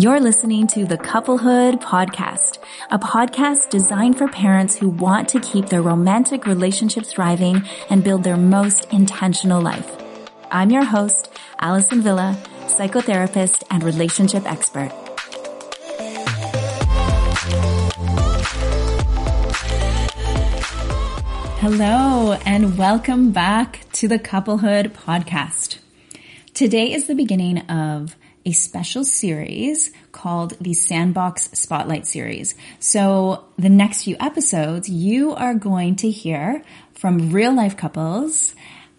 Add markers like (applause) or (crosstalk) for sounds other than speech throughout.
You're listening to the Couplehood Podcast, a podcast designed for parents who want to keep their romantic relationships thriving and build their most intentional life. I'm your host, Allison Villa, psychotherapist and relationship expert. Hello and welcome back to the Couplehood Podcast. Today is the beginning of a special series called the Sandbox Spotlight Series. So the next few episodes, you are going to hear from real life couples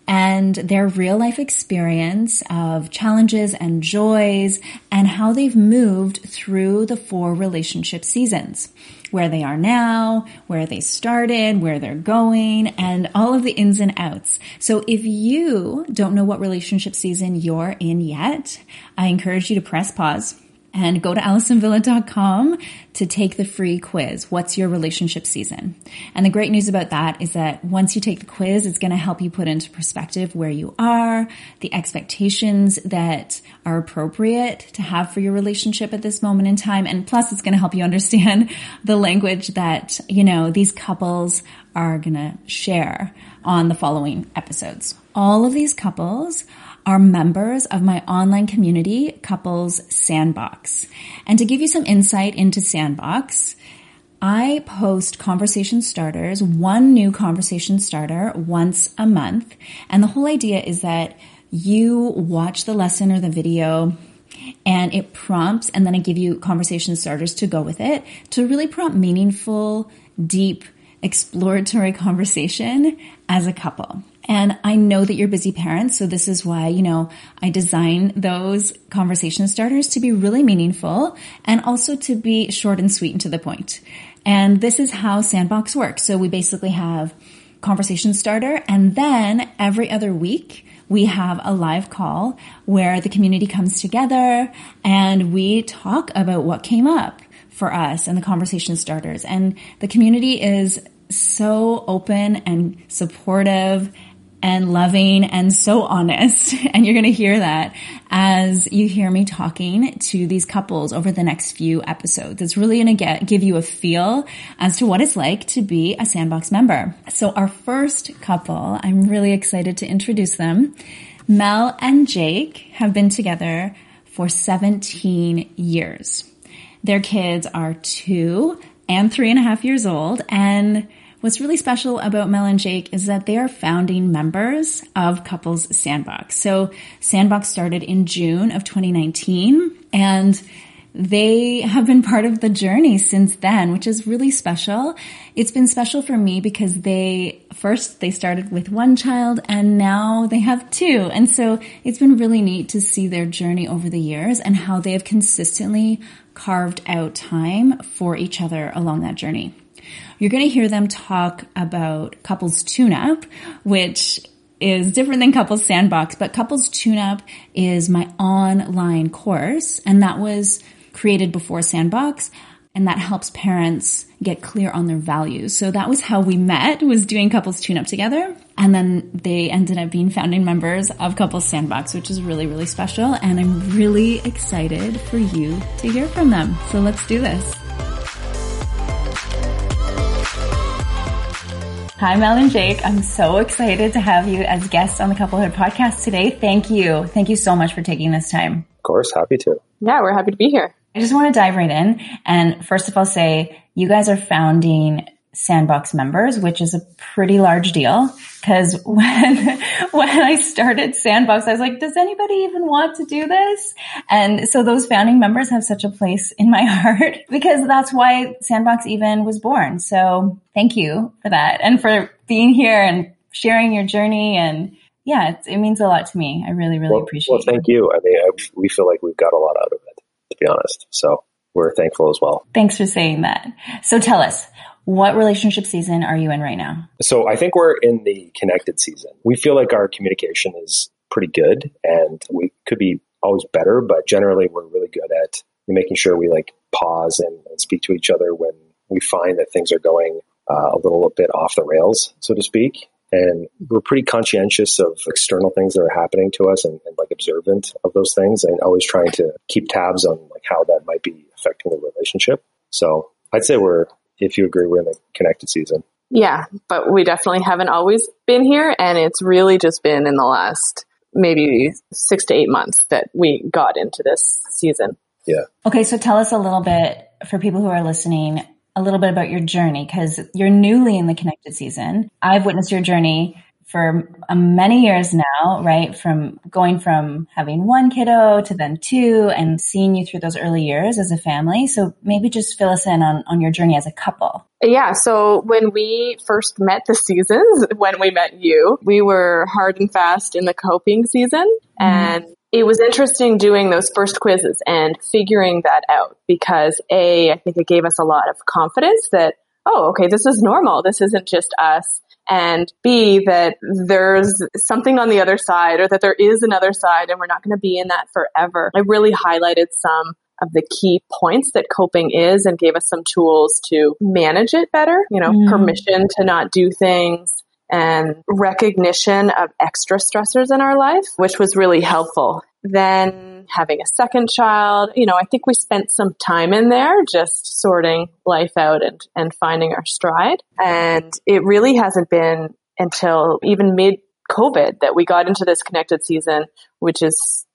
and their real life experience of challenges and joys and how they've moved through the four relationship seasons. Where they are now, where they started, where they're going, and all of the ins and outs. So if you don't know what relationship season you're in yet, I encourage you to press pause and go to AllisonVilla.com to take the free quiz. What's your relationship season? And the great news about that is that once you take the quiz, it's going to help you put into perspective where you are, the expectations that are appropriate to have for your relationship at this moment in time. And plus it's going to help you understand (laughs) the language that, you know, these couples are going to share on the following episodes. All of these couples are members of my online community, Couples Sandbox. And to give you some insight into Sandbox, I post conversation starters, one new conversation starter once a month. And the whole idea is that you watch the lesson or the video and it prompts and then I give you conversation starters to go with it to really prompt meaningful, deep, exploratory conversation as a couple. And I know that you're busy parents, so this is why, you know, I design those conversation starters to be really meaningful and also to be short and sweet and to the point. And this is how Sandbox works. So we basically have conversation starter and then every other week we have a live call where the community comes together and we talk about what came up for us and the conversation starters. And the community is so open and supportive and loving and so honest. (laughs) And you're going to hear that as you hear me talking to these couples over the next few episodes. It's really going to get, give you a feel as to what it's like to be a sandbox member. So our first couple, I'm really excited to introduce them. Mel and Jake have been together for 17 years. Their kids are two and three and a half years old and What's really special about Mel and Jake is that they are founding members of Couples Sandbox. So Sandbox started in June of 2019 and they have been part of the journey since then, which is really special. It's been special for me because they first they started with one child and now they have two. And so it's been really neat to see their journey over the years and how they have consistently carved out time for each other along that journey. You're going to hear them talk about couples tune up, which is different than couples sandbox, but couples tune up is my online course and that was created before sandbox and that helps parents get clear on their values. So that was how we met was doing couples tune up together. And then they ended up being founding members of couples sandbox, which is really, really special. And I'm really excited for you to hear from them. So let's do this. Hi, Mel and Jake. I'm so excited to have you as guests on the Couplehood podcast today. Thank you. Thank you so much for taking this time. Of course, happy to. Yeah, we're happy to be here. I just want to dive right in. And first of all, say you guys are founding Sandbox members, which is a pretty large deal. Cause when, (laughs) when I started Sandbox, I was like, does anybody even want to do this? And so those founding members have such a place in my (laughs) heart because that's why Sandbox even was born. So thank you for that and for being here and sharing your journey. And yeah, it, it means a lot to me. I really, really well, appreciate it. Well, thank you. I mean, I, we feel like we've got a lot out of it, to be honest. So we're thankful as well. Thanks for saying that. So tell us, what relationship season are you in right now? So I think we're in the connected season. We feel like our communication is pretty good and we could be always better, but generally we're really good at making sure we like pause and, and speak to each other when we find that things are going uh, a little bit off the rails, so to speak. And we're pretty conscientious of external things that are happening to us and, and like observant of those things and always trying to keep tabs on like how that might be affecting the relationship. So I'd say we're, if you agree, we're in the connected season. Yeah, but we definitely haven't always been here. And it's really just been in the last maybe six to eight months that we got into this season. Yeah. Okay. So tell us a little bit for people who are listening, a little bit about your journey because you're newly in the connected season. I've witnessed your journey for uh, many years now, right? From going from having one kiddo to then two and seeing you through those early years as a family. So maybe just fill us in on, on your journey as a couple. Yeah. So when we first met the seasons, (laughs) when we met you, we were hard and fast in the coping season. Mm-hmm. And it was interesting doing those first quizzes and figuring that out because A, I think it gave us a lot of confidence that, oh, okay, this is normal. This isn't just us and B, that there's something on the other side or that there is another side and we're not going to be in that forever. I really highlighted some of the key points that coping is and gave us some tools to manage it better, you know, mm. permission to not do things and recognition of extra stressors in our life, which was really helpful. Then having a second child. You know, I think we spent some time in there just sorting life out and, and finding our stride. And it really hasn't been until even mid COVID that we got into this connected season, which is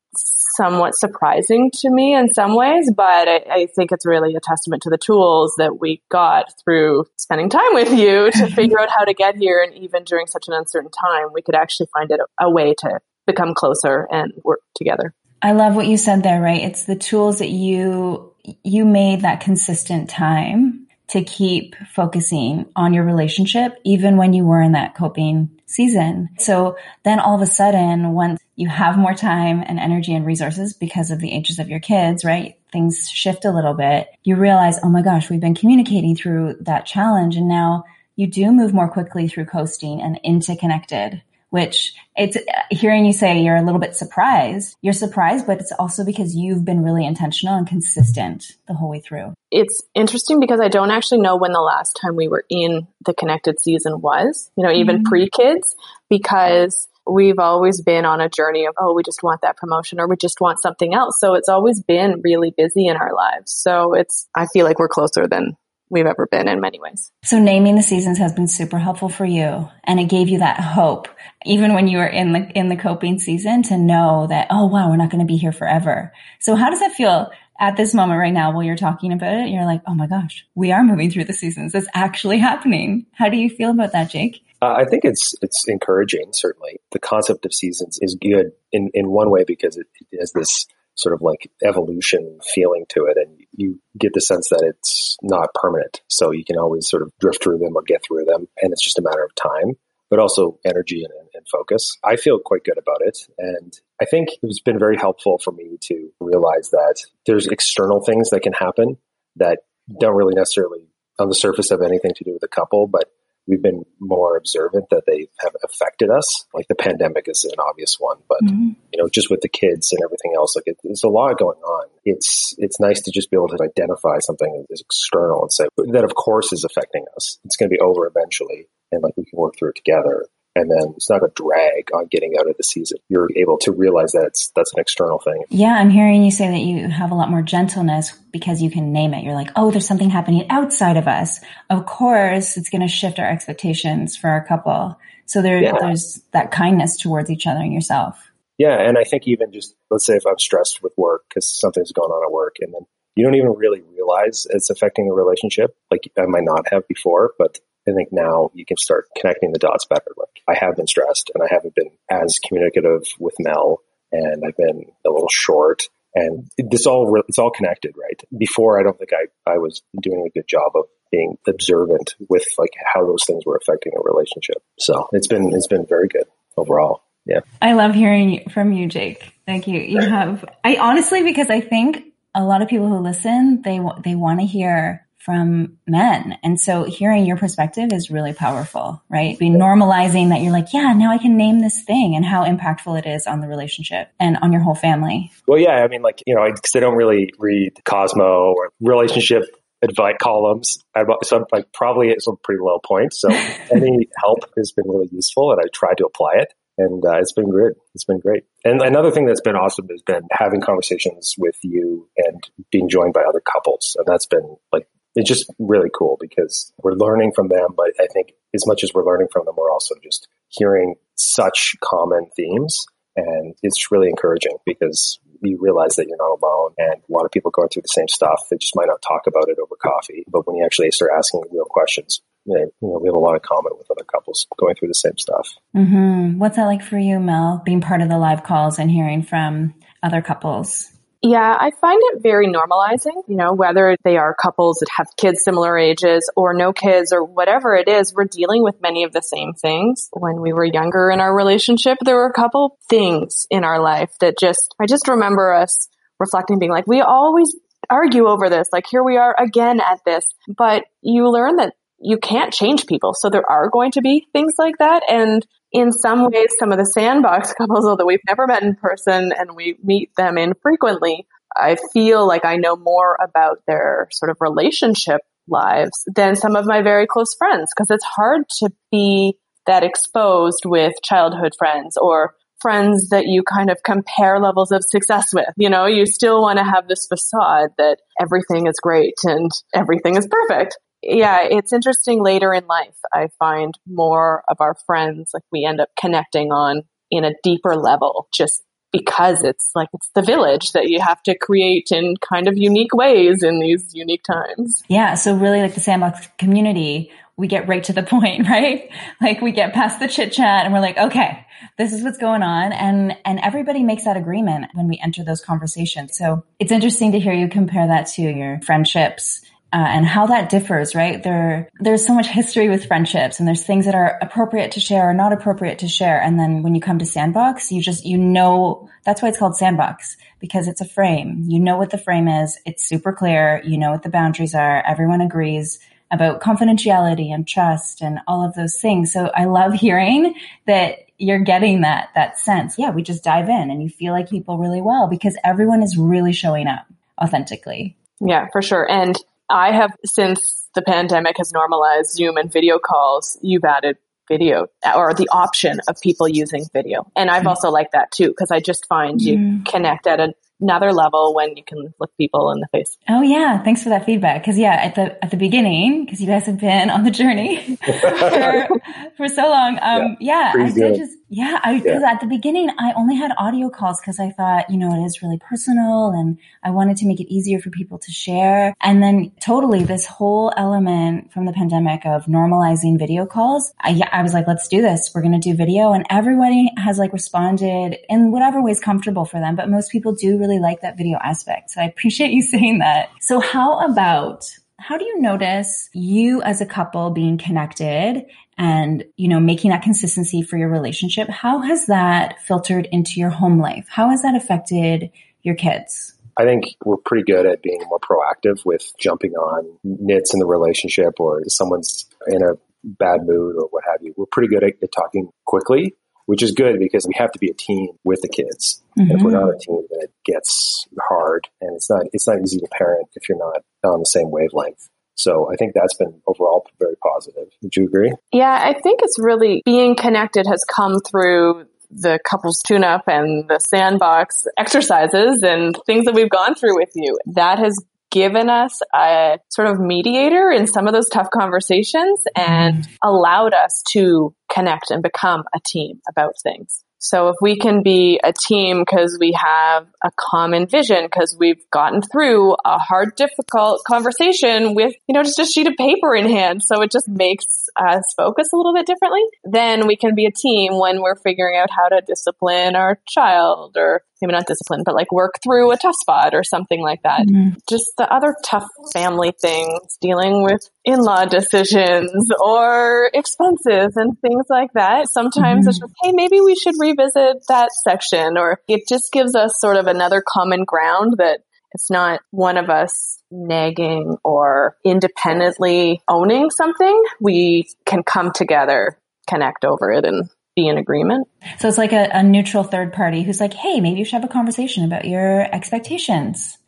somewhat surprising to me in some ways, but I, I, think it's really a testament to the tools that we got through spending time with you to figure out how to get here. And even during such an uncertain time, we could actually find it a, a way to become closer and work together. I love what you said there, right? It's the tools that you, you made that consistent time to keep focusing on your relationship, even when you were in that coping season. So then all of a sudden, once you have more time and energy and resources because of the ages of your kids, right? Things shift a little bit. You realize, oh my gosh, we've been communicating through that challenge. And now you do move more quickly through coasting and into connected which it's hearing you say you're a little bit surprised. You're surprised, but it's also because you've been really intentional and consistent the whole way through. It's interesting because I don't actually know when the last time we were in the connected season was, you know, even mm-hmm. pre kids, because we've always been on a journey of, oh, we just want that promotion or we just want something else. So it's always been really busy in our lives. So it's, I feel like we're closer than we've ever been in many ways. So naming the seasons has been super helpful for you and it gave you that hope even when you were in the in the coping season to know that oh wow we're not going to be here forever. So how does that feel at this moment right now while you're talking about it? You're like, "Oh my gosh, we are moving through the seasons. It's actually happening." How do you feel about that, Jake? Uh, I think it's it's encouraging. Certainly, the concept of seasons is good in in one way because it, it has this sort of like evolution feeling to it. And you get the sense that it's not permanent. So you can always sort of drift through them or get through them. And it's just a matter of time, but also energy and, and focus. I feel quite good about it. And I think it's been very helpful for me to realize that there's external things that can happen that don't really necessarily on the surface have anything to do with the couple, but we've been more observant that they have affected us. Like the pandemic is an obvious one, but mm-hmm. you know, just with the kids and everything else, like it, there's a lot going on. It's it's nice to just be able to identify something that is external and say that, of course, is affecting us. It's going to be over eventually, and like we can work through it together and then it's not a drag on getting out of the season. You're able to realize that it's that's an external thing. Yeah, I'm hearing you say that you have a lot more gentleness because you can name it. You're like, oh, there's something happening outside of us. Of course, it's going to shift our expectations for our couple. So there, yeah. there's that kindness towards each other and yourself. Yeah, and I think even just let's say if I'm stressed with work because something's going on at work, and then you don't even really realize it's affecting the relationship. Like I might not have before, but I think now you can start connecting the dots better. Like I have been stressed and I haven't been as communicative with Mel and I've been a little short and this all, it's all connected, right? Before, I don't think I, I was doing a good job of being observant with like how those things were affecting a relationship. So it's been, it's been very good overall. Yeah. I love hearing from you, Jake. Thank you. You have, I honestly, because I think a lot of people who listen, they, they want to hear from men. And so hearing your perspective is really powerful, right? Be normalizing that you're like, yeah, now I can name this thing and how impactful it is on the relationship and on your whole family. Well, yeah, I mean, like, you know, because I, I don't really read Cosmo or relationship advice columns. I'm, so I'm like probably at some pretty low points. So (laughs) any help has been really useful, and I tried to apply it, and uh, it's been great. It's been great. And another thing that's been awesome has been having conversations with you and being joined by other couples, and that's been like it's just really cool because we're learning from them. But I think as much as we're learning from them, we're also just hearing such common themes. And it's really encouraging because you realize that you're not alone and a lot of people going through the same stuff. They just might not talk about it over coffee. But when you actually start asking real questions, you know, we have a lot of common with other couples going through the same stuff. Mm-hmm. What's that like for you, Mel, being part of the live calls and hearing from other couples? Yeah, I find it very normalizing, you know, whether they are couples that have kids similar ages or no kids or whatever it is, we're dealing with many of the same things. When we were younger in our relationship, there were a couple things in our life that just, I just remember us reflecting being like, we always argue over this. Like here we are again at this, but you learn that you can't change people. So there are going to be things like that. And in some ways, some of the sandbox (laughs) couples, although we've never met in person and we meet them infrequently, I feel like I know more about their sort of relationship lives than some of my very close friends because it's hard to be that exposed with childhood friends or friends that you kind of compare levels of success with. You know, you still want to have this facade that everything is great and everything is perfect yeah, it's interesting later in life. I find more of our friends, like we end up connecting on in a deeper level just because it's like it's the village that you have to create in kind of unique ways in these unique times. Yeah. So really like the sandbox community, we get right to the (laughs) point, right? Like we get past the chit chat and we're like, okay, this is what's going on. And, and everybody makes that agreement when we enter those conversations. So it's interesting to hear you compare that to your friendships uh, and how that differs, right? There, there's so much history with friendships and there's things that are appropriate to share or not appropriate to share. And then when you come to sandbox, you just, you know, that's why it's called sandbox because it's a frame. You know what the frame is. It's super clear. You know what the boundaries are. Everyone agrees about confidentiality and trust and all of those things. So I love (laughs) hearing that you're getting that, that sense. Yeah, we just dive in and you feel like people really well because everyone is really showing up authentically. Yeah, for sure. And I have since the pandemic has normalized Zoom and video calls, you've added video or the option of people using video. And I've mm. also liked that too, because I just find you mm. connect at a another level when you can look people in the face. Oh yeah, thanks for that feedback. Cause yeah, at the at the beginning, because you guys have been on the journey (laughs) for, for so long. Um, yeah, yeah I did just yeah, I because yeah. at the beginning I only had audio calls because I thought you know it is really personal and I wanted to make it easier for people to share. And then totally this whole element from the pandemic of normalizing video calls. I, yeah, I was like, let's do this. We're gonna do video, and everybody has like responded in whatever way is comfortable for them. But most people do really like that video aspect. So I appreciate you (laughs) saying that. So how about how do you notice you as a couple being connected and, you know, making that consistency for your relationship? How has that filtered into your home life? How has that affected your kids? I think we're pretty good at being more proactive with jumping on nits in the relationship or someone's in a bad mood or what have you. We're pretty good at, at talking quickly which is good because we have to be a team with the kids. Mm-hmm. If we're not a team, then it gets hard, and it's not it's not easy to parent if you're not on the same wavelength. So I think that's been overall very positive. Would you agree? Yeah, I think it's really being connected has come through the couples tune up and the sandbox exercises and things that we've gone through with you. That has given us a sort of mediator in some of those tough conversations and allowed us to connect and become a team about things. So if we can be a team because we have a common vision, because we've gotten through a hard, difficult conversation with, you know, just a sheet of paper in hand. So it just makes us focus a little bit differently. Then we can be a team when we're figuring out how to discipline our child or maybe not discipline, but like work through a tough spot or something like that. Mm-hmm. Just the other tough family things, dealing with in-law decisions or expenses and things like that. Sometimes mm-hmm. it's just, hey, maybe we should revisit that section or it just gives us sort of another common ground that it's not one of us nagging or independently owning something. We can come together, connect over it and be in agreement. So it's like a, a neutral third party who's like, hey, maybe you should have a conversation about your expectations.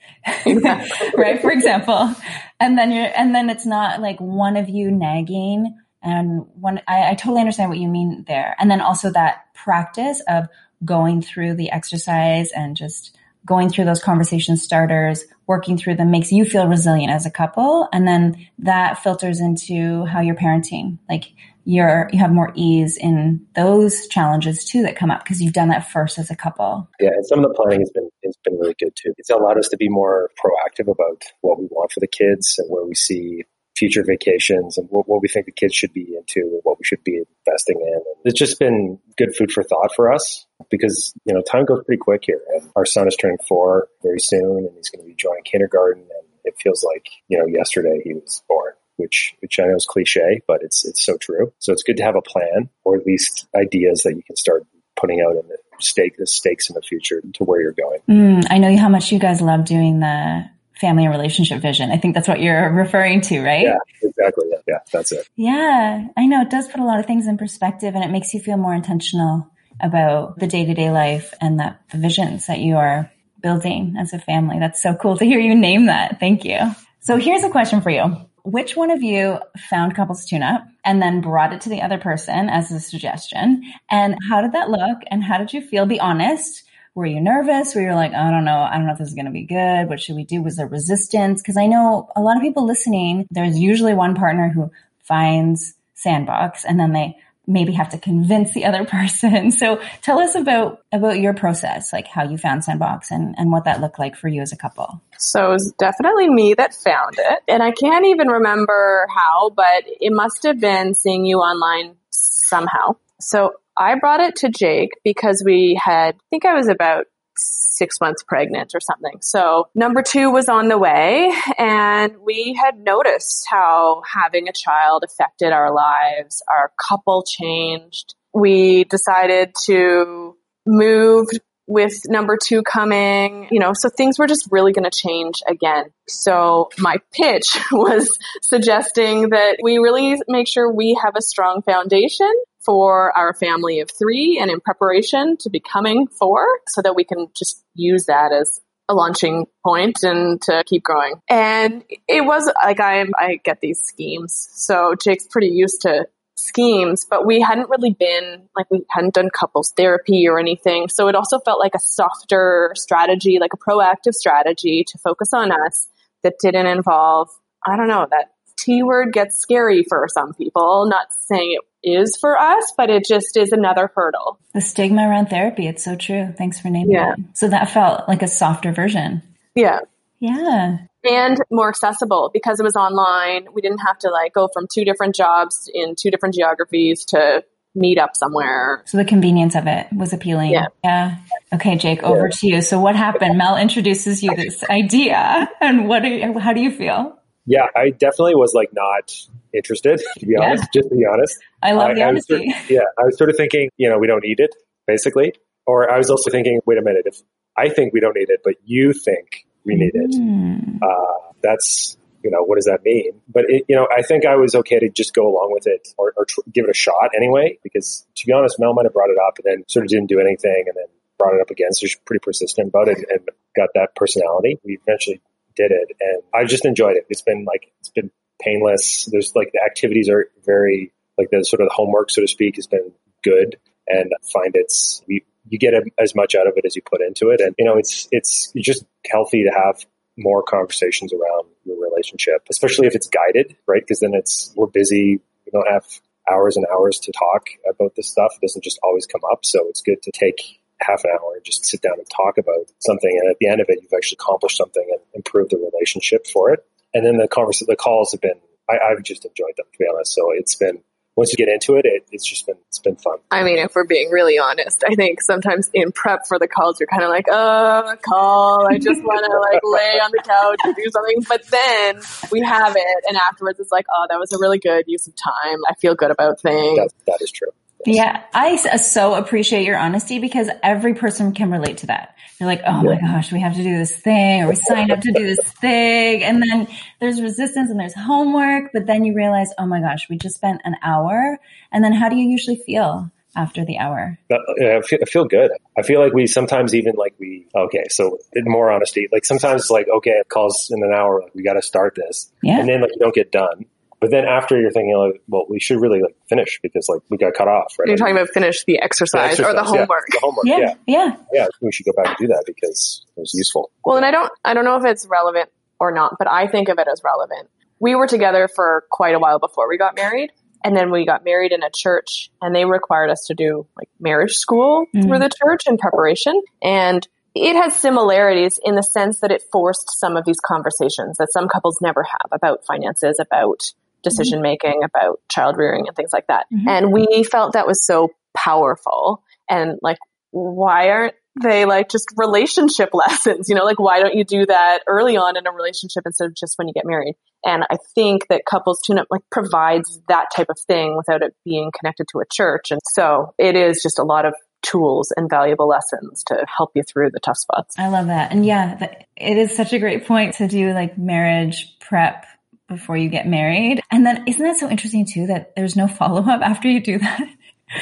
Exactly. (laughs) right? For example. and then you're, and then it's not like one of you nagging and one, I, I totally understand what you mean there. And then also that practice of going through the exercise and just going through those conversation starters, working through them makes you feel resilient as a couple. And then that filters into how you're parenting. Like you're, you have more ease in those challenges too that come up because you've done that first as a couple. Yeah. And some of the planning has been, has been really good too. It's allowed us to be more proactive about what we want for the kids and where we see future vacations and what, what, we think the kids should be into and what we should be investing in. And it's just been good food for thought for us because, you know, time goes pretty quick here. And our son is turning four very soon and he's going to be joining kindergarten. And it feels like, you know, yesterday he was born. Which, which I know is cliche, but it's it's so true. So it's good to have a plan, or at least ideas that you can start putting out in the stake the stakes in the future to where you're going. Mm, I know how much you guys love doing the family and relationship vision. I think that's what you're (laughs) referring to, right? Yeah, exactly. Yeah, yeah, that's it. Yeah, I know it does put a lot of things in perspective and it makes you feel more intentional about the day to day life and that the visions that you are building as a family. That's so cool to hear you name that. Thank you. So here's a question for you. Which one of you found couples tune up and then brought it to the other person as a suggestion? And how did that look? And how did you feel? Be honest were you nervous? Were you like, I don't know, I don't know if this is going to be good. What should we do? Was there resistance? Because I know a lot of people listening, there's usually one partner who finds sandbox and then they maybe have to convince the other (laughs) person. So tell us about, about your process, like how you found Sandbox and, and what that looked like for you as a couple. So it was definitely me that found it. And I can't even remember how, but it must have been seeing you online somehow. So I brought it to Jake because we had, I think I was about six months pregnant or something. So number two was on the way and we had noticed how having a child affected our lives. Our couple changed. We decided to move with number two coming, you know, so things were just really going to change again. So my pitch (laughs) was suggesting that we really make sure we have a strong foundation for our family of three and in preparation to becoming four so that we can just use that as a launching point and to keep growing. And it was like I I get these schemes. So Jake's pretty used to schemes, but we hadn't really been like we hadn't done couples therapy or anything. So it also felt like a softer strategy, like a proactive strategy to focus on us that didn't involve I don't know that T word gets scary for some people. Not saying it is for us, but it just is another hurdle. The stigma around therapy. It's so true. Thanks for naming yeah. it. So that felt like a softer version. Yeah. Yeah. And more accessible because it was online. We didn't have to like go from two different jobs in two different geographies to meet up somewhere. So the convenience of it was appealing. Yeah. Yeah. Okay, Jake, over yeah. to you. So what happened? Mel introduces you (laughs) this idea and what do you, how do you feel? Yeah, I definitely was like not interested, to be yeah. honest, just to be honest. I love the honesty. I sort of, yeah, I was sort of thinking, you know, we don't need it, basically. Or I was also thinking, wait a minute, if I think we don't need it, but you think we need it, mm. uh, that's, you know, what does that mean? But, it, you know, I think I was okay to just go along with it or, or tr- give it a shot anyway, because to be honest, Mel might have brought it up and then sort of didn't do anything and then brought it up again. So she's pretty persistent about it and got that personality. We eventually did it, and I just enjoyed it. It's been like it's been painless. There's like the activities are very like the sort of the homework, so to speak, has been good, and I find it's you, you get as much out of it as you put into it, and you know it's it's just healthy to have more conversations around your relationship, especially if it's guided, right? Because then it's we're busy, we don't have hours and hours to talk about this stuff. It doesn't just always come up, so it's good to take half an hour and just sit down and talk about something. And at the end of it, you've actually accomplished something and improved the relationship for it. And then the convers- the calls have been, I, have just enjoyed them to be honest. So it's been, once you get into it, it, it's just been, it's been fun. I mean, if we're being really honest, I think sometimes in prep for the calls, you're kind of like, oh, a call. I just want to like (laughs) lay on the couch and do something. But then we have it. And afterwards it's like, oh, that was a really good use of time. I feel good about things. that, that is true. Yeah, I uh, so appreciate your honesty because every person can relate to that. You're like, oh my gosh, we have to do this thing or we signed up to do this thing. And then there's resistance and there's homework, but then you realize, oh my gosh, we just spent an hour. And then how do you usually feel after the hour? I feel, I feel good. I feel like we sometimes even like we, okay, so more honesty, like sometimes it's like, okay, it calls in an hour, like we got to start this. Yeah. And then like you don't get done. But then after you're thinking like, well, we should really like finish because like we got cut off, right? You're talking about finish the exercise, or the exercise, yeah, homework. the homework, Yeah. yeah. Yeah. Yeah. We should go back and do that because it was useful. Well, and I don't, I don't know if it's relevant or not, but I think of it as relevant. We were together for quite a while before we got married. And then we got married in a church and they required us to do like marriage school Mhm. through the church in preparation. And it has similarities in the sense that it forced some of these conversations that some couples never have about finances, about decision making, about child rearing and things like that. Mhm. And we felt that was so powerful and like, why aren't they like just relationship (laughs) lessons? You know, like why don't you do that early on in a relationship instead of just when you get married? And I think that couples tune up like provides that type of thing without it being connected to a church. And so it is just a lot of tools and valuable lessons to help you through the tough spots. I love that. And yeah, it is such a great point to do like marriage prep before you get married. And then isn't that so interesting too that there's no follow up after you do that?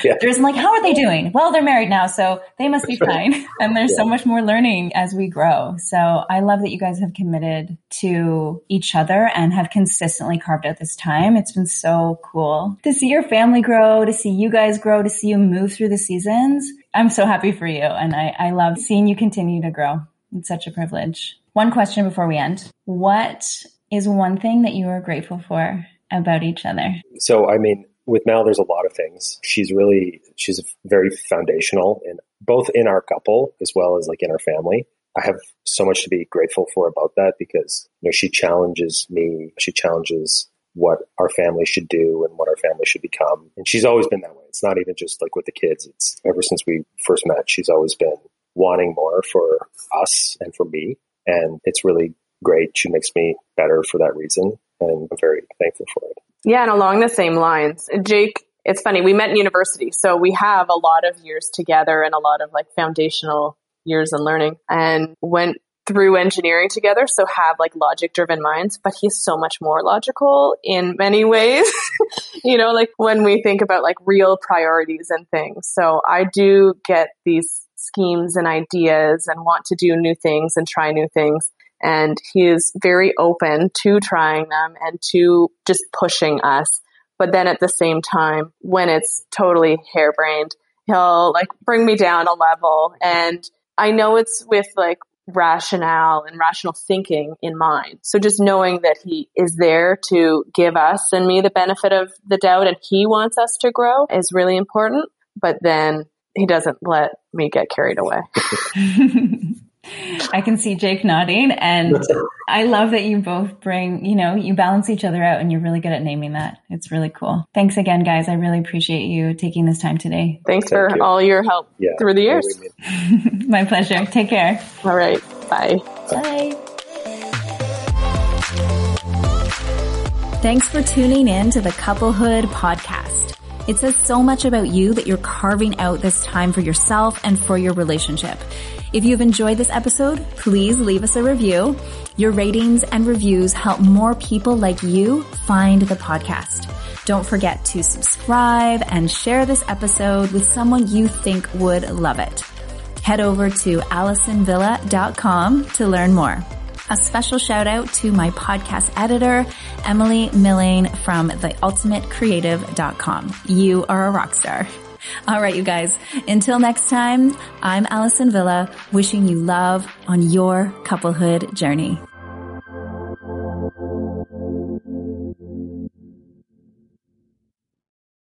Yeah. (laughs) There's like, how are they doing? Well, they're married now, so they must be fine. (laughs) And there's so much more learning as we grow. So I love that you guys have committed to each other and have consistently carved out this time. It's been so cool to see your family grow, to see you guys grow, to see you move through the seasons. I'm so happy for you. And I, I love seeing you continue to grow. It's such a privilege. One question before we end. What is one thing that you are grateful for about each other? So, I mean, with Mel, there's a lot of things. She's really, she's very foundational in both in our couple as well as like in our family. I have so much to be grateful for about that because, you know, she challenges me. She challenges what our family should do and what our family should become. And she's always been that way. It's not even just like with the kids. It's ever since we first met, she's always been wanting more for us and for me. And it's really great. She makes me better for that reason. And I'm very thankful for it. Yeah, and along the same lines, Jake, it's funny, we met in university, so we have a lot of years together and a lot of like foundational years in learning and went through engineering together, so have like logic driven minds, but he's so much more logical in many ways. (laughs) you know, like when we think about like real priorities and things. So I do get these schemes and ideas and want to do new things and try new things and he is very open to trying them and to just pushing us. But then at the same time, when it's totally harebrained, he'll like bring me down a level. And I know it's with like rationale and rational thinking in mind. So just knowing that he is there to give us and me the benefit of the doubt and he wants us to grow is really important. But then he doesn't let me get carried away. (laughs) I can see Jake nodding and I love that you both bring, you know, you balance each other out and you're really good at naming that. It's really cool. Thanks again, guys. I really appreciate you taking this time today. Thanks Thank for you. all your help Yeah. through the years. (laughs) My pleasure. Take care. All right. Bye. Bye. Thanks for tuning in to the Couplehood podcast. It says so much about you that you're carving out this time for yourself and for your relationship. If you've enjoyed this episode, please leave us a review. Your ratings and reviews help more people like you find the podcast. Don't forget to subscribe and share this episode with someone you think would love it. Head over to AllisonVilla.com to learn more. A special shout out to my podcast editor, Emily Millane from theultimatecreative.com. You are a rock star. All right, you guys. Until next time, I'm Allison Villa wishing you love on your couplehood journey.